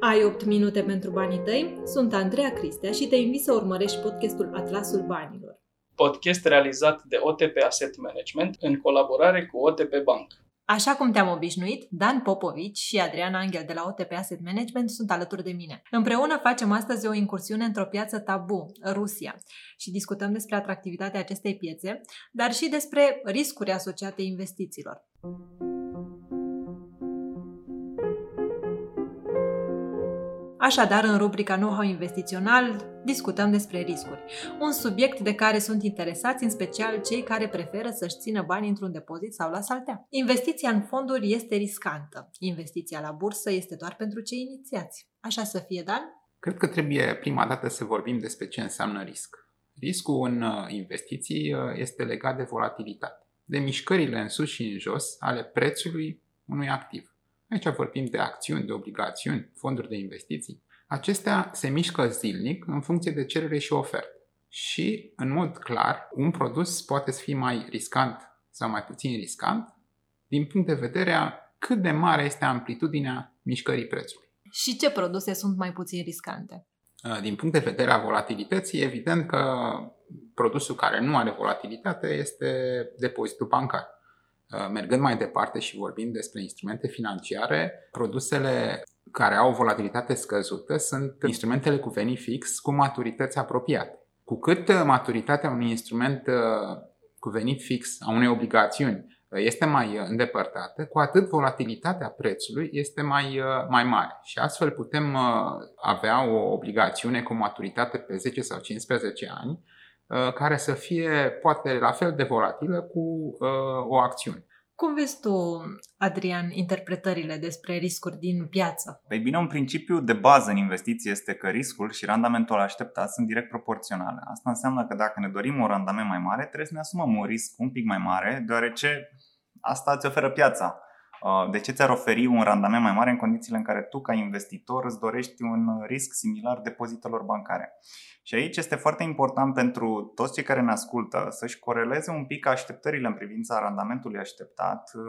Ai 8 minute pentru banii tăi? Sunt Andreea Cristea și te invit să urmărești podcastul Atlasul Banilor. Podcast realizat de OTP Asset Management în colaborare cu OTP Bank. Așa cum te-am obișnuit, Dan Popovici și Adrian Angel de la OTP Asset Management sunt alături de mine. Împreună facem astăzi o incursiune într-o piață tabu, Rusia, și discutăm despre atractivitatea acestei piețe, dar și despre riscuri asociate investițiilor. Așadar, în rubrica Know-how investițional, discutăm despre riscuri. Un subiect de care sunt interesați în special cei care preferă să-și țină banii într-un depozit sau la saltea. Investiția în fonduri este riscantă. Investiția la bursă este doar pentru cei inițiați. Așa să fie, Dan? Cred că trebuie prima dată să vorbim despre ce înseamnă risc. Riscul în uh, investiții uh, este legat de volatilitate, de mișcările în sus și în jos ale prețului unui activ. Aici vorbim de acțiuni, de obligațiuni, fonduri de investiții. Acestea se mișcă zilnic în funcție de cerere și ofertă. Și, în mod clar, un produs poate să fie mai riscant sau mai puțin riscant din punct de vedere a cât de mare este amplitudinea mișcării prețului. Și ce produse sunt mai puțin riscante? Din punct de vedere a volatilității, evident că produsul care nu are volatilitate este depozitul bancar. Uh, mergând mai departe și vorbind despre instrumente financiare, produsele care au o volatilitate scăzută sunt instrumentele cu venit fix cu maturități apropiate. Cu cât uh, maturitatea unui instrument uh, cu venit fix a unei obligațiuni este mai îndepărtată, cu atât volatilitatea prețului este mai, mai mare. Și astfel putem avea o obligațiune cu maturitate pe 10 sau 15 ani, Uh, care să fie poate la fel de volatilă cu uh, o acțiune. Cum vezi tu, Adrian, interpretările despre riscuri din piață? Păi bine, un principiu de bază în investiții este că riscul și randamentul așteptat sunt direct proporționale. Asta înseamnă că dacă ne dorim un randament mai mare, trebuie să ne asumăm un risc un pic mai mare, deoarece asta îți oferă piața. Uh, de ce ți-ar oferi un randament mai mare în condițiile în care tu, ca investitor, îți dorești un risc similar depozitelor bancare? Și aici este foarte important pentru toți cei care ne ascultă să-și coreleze un pic așteptările în privința randamentului așteptat uh,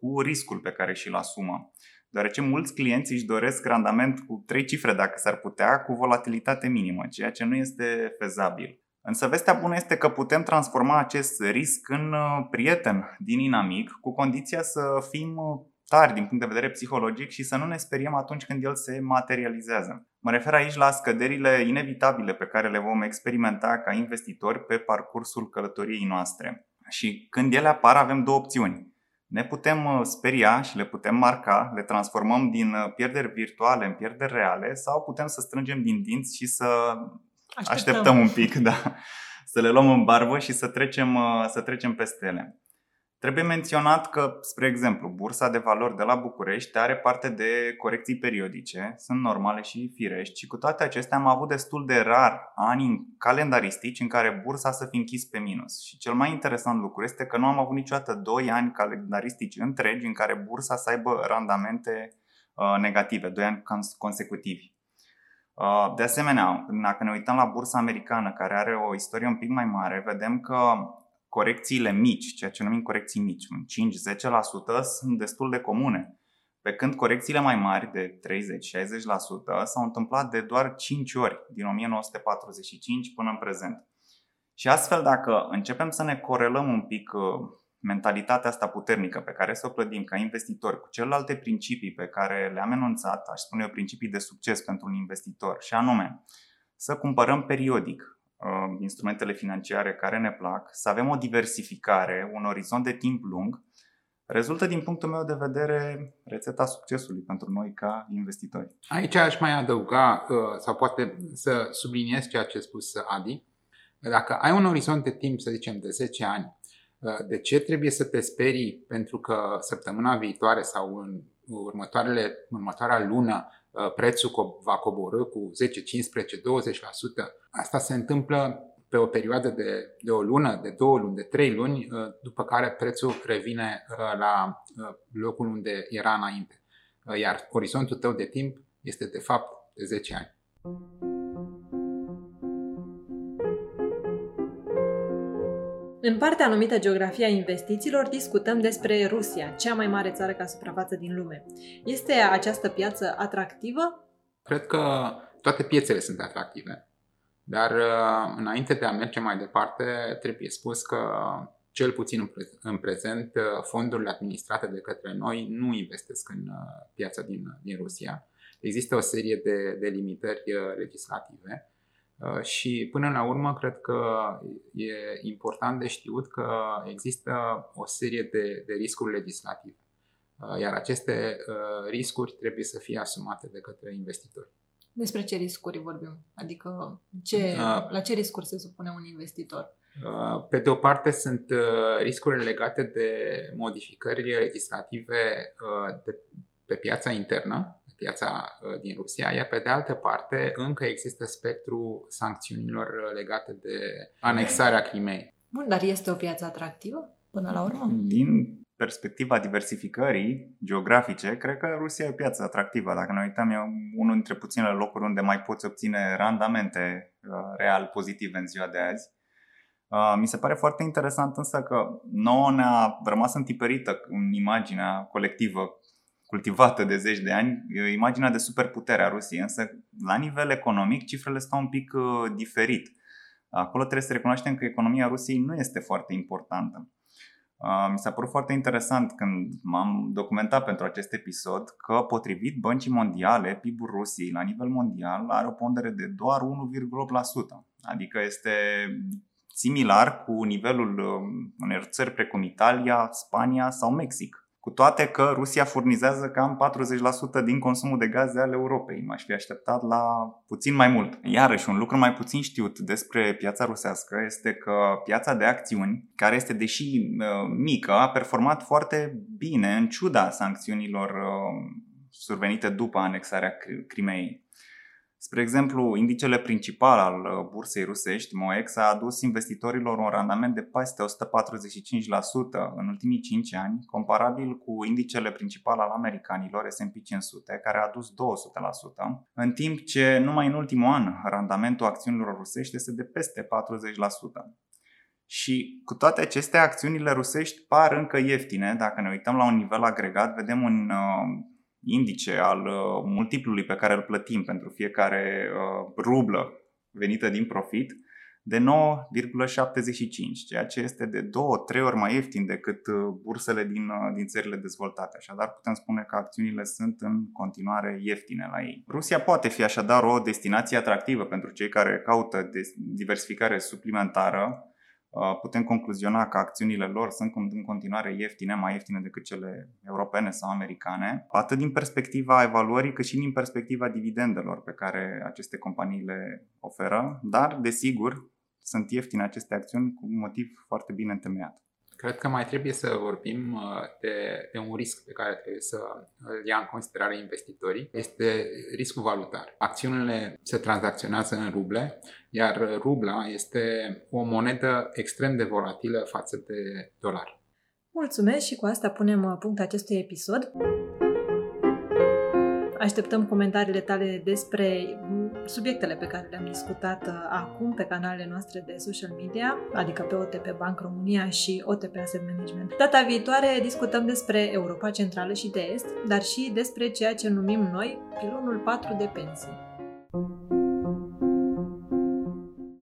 cu riscul pe care și-l asumă. Deoarece mulți clienți își doresc randament cu trei cifre dacă s-ar putea, cu volatilitate minimă, ceea ce nu este fezabil. Însă vestea bună este că putem transforma acest risc în uh, prieten din inamic, cu condiția să fim uh, tari din punct de vedere psihologic și să nu ne speriem atunci când el se materializează. Mă refer aici la scăderile inevitabile pe care le vom experimenta ca investitori pe parcursul călătoriei noastre. Și când ele apar, avem două opțiuni. Ne putem uh, speria și le putem marca, le transformăm din pierderi virtuale în pierderi reale sau putem să strângem din dinți și să Așteptăm. Așteptăm un pic, da. Să le luăm în barbă și să trecem, uh, să trecem peste ele. Trebuie menționat că, spre exemplu, bursa de valori de la București are parte de corecții periodice, sunt normale și firești și cu toate acestea am avut destul de rar ani calendaristici în care bursa să fi închis pe minus. Și cel mai interesant lucru este că nu am avut niciodată 2 ani calendaristici întregi în care bursa să aibă randamente uh, negative, 2 ani consecutivi. Uh, de asemenea, dacă ne uităm la bursa americană, care are o istorie un pic mai mare, vedem că corecțiile mici, ceea ce numim corecții mici, 5-10%, sunt destul de comune. Pe când corecțiile mai mari, de 30-60%, s-au întâmplat de doar 5 ori, din 1945 până în prezent. Și astfel, dacă începem să ne corelăm un pic uh, mentalitatea asta puternică pe care să o clădim ca investitori cu celelalte principii pe care le-am enunțat, aș spune eu principii de succes pentru un investitor, și anume să cumpărăm periodic uh, instrumentele financiare care ne plac, să avem o diversificare, un orizont de timp lung, rezultă din punctul meu de vedere rețeta succesului pentru noi ca investitori. Aici aș mai adăuga uh, sau poate să subliniez ceea ce a spus Adi. Dacă ai un orizont de timp, să zicem, de 10 ani, Uh, de ce trebuie să te sperii pentru că săptămâna viitoare sau în următoarele, următoarea lună uh, prețul va coborâ cu 10, 15, 20%? Asta se întâmplă pe o perioadă de, de o lună, de două luni, de trei luni, uh, după care prețul revine la locul unde era înainte. Iar orizontul tău de timp este de fapt de 10 ani. În În partea anumită Geografia investițiilor discutăm despre Rusia, cea mai mare țară ca suprafață din lume. Este această piață atractivă? Cred că toate piețele sunt atractive. Dar uh, înainte de a merge mai departe, trebuie spus că cel puțin în prezent, uh, fondurile administrate de către noi nu investesc în uh, piața din, din Rusia. Există o serie de, de limitări legislative și până la urmă cred că e important de știut că există o serie de, de riscuri legislative. Iar aceste riscuri trebuie să fie asumate de către investitori. Despre ce riscuri vorbim? Adică ce, uh, la ce riscuri se supune un investitor? Uh, pe de o parte sunt uh, riscurile legate de modificări legislative uh, de, pe piața internă, pe piața uh, din Rusia, iar pe de altă parte încă există spectru sancțiunilor legate de anexarea Crimei. Bun, dar este o piață atractivă până la urmă? Din perspectiva diversificării geografice, cred că Rusia e o piață atractivă. Dacă ne uităm, e unul dintre puținele locuri unde mai poți obține randamente uh, real pozitive în ziua de azi. Uh, mi se pare foarte interesant însă că nouă ne-a rămas întipărită în imaginea colectivă cultivată de zeci de ani, imaginea de superputere a Rusiei, însă la nivel economic cifrele stau un pic uh, diferit. Acolo trebuie să recunoaștem că economia Rusiei nu este foarte importantă. Mi s-a părut foarte interesant când m-am documentat pentru acest episod că, potrivit băncii mondiale, PIB-ul Rusiei la nivel mondial are o pondere de doar 1,8%. Adică este similar cu nivelul um, unor țări precum Italia, Spania sau Mexic. Cu toate că Rusia furnizează cam 40% din consumul de gaze al Europei. M-aș fi așteptat la puțin mai mult. Iarăși, un lucru mai puțin știut despre piața rusească este că piața de acțiuni, care este deși uh, mică, a performat foarte bine în ciuda sancțiunilor uh, survenite după anexarea Crimeei. Spre exemplu, indicele principal al uh, bursei rusești, MOEX, a adus investitorilor un randament de peste 145% în ultimii 5 ani, comparabil cu indicele principal al americanilor, S&P 500, care a adus 200%, în timp ce numai în ultimul an randamentul acțiunilor rusești este de peste 40%. Și cu toate acestea, acțiunile rusești par încă ieftine. Dacă ne uităm la un nivel agregat, vedem un uh, indice al uh, multiplului pe care îl plătim pentru fiecare uh, rublă venită din profit de 9,75, ceea ce este de 2-3 ori mai ieftin decât uh, bursele din, din țările dezvoltate. Așadar, putem spune că acțiunile sunt în continuare ieftine la ei. Rusia poate fi așadar o destinație atractivă pentru cei care caută diversificare suplimentară Uh, putem concluziona că acțiunile lor sunt în continuare ieftine, mai ieftine decât cele europene sau americane, atât din perspectiva evaluării cât și din perspectiva dividendelor pe care aceste companii le oferă, dar, desigur, sunt ieftine aceste acțiuni cu un motiv foarte bine întemeiat. Cred că mai trebuie să vorbim uh, de, de un risc pe care trebuie să îl ia în considerare investitorii. Este riscul valutar. Acțiunile se tranzacționează în ruble, iar rubla este o monedă extrem de volatilă față de dolar. Mulțumesc și cu asta punem uh, punct acestui episod. Așteptăm comentariile tale despre subiectele pe care le-am discutat uh, acum pe canalele noastre de social media, adică pe OTP Bank România și OTP Asset Management. Data viitoare discutăm despre Europa Centrală și de Est, dar și despre ceea ce numim noi pilonul 4 de pensii.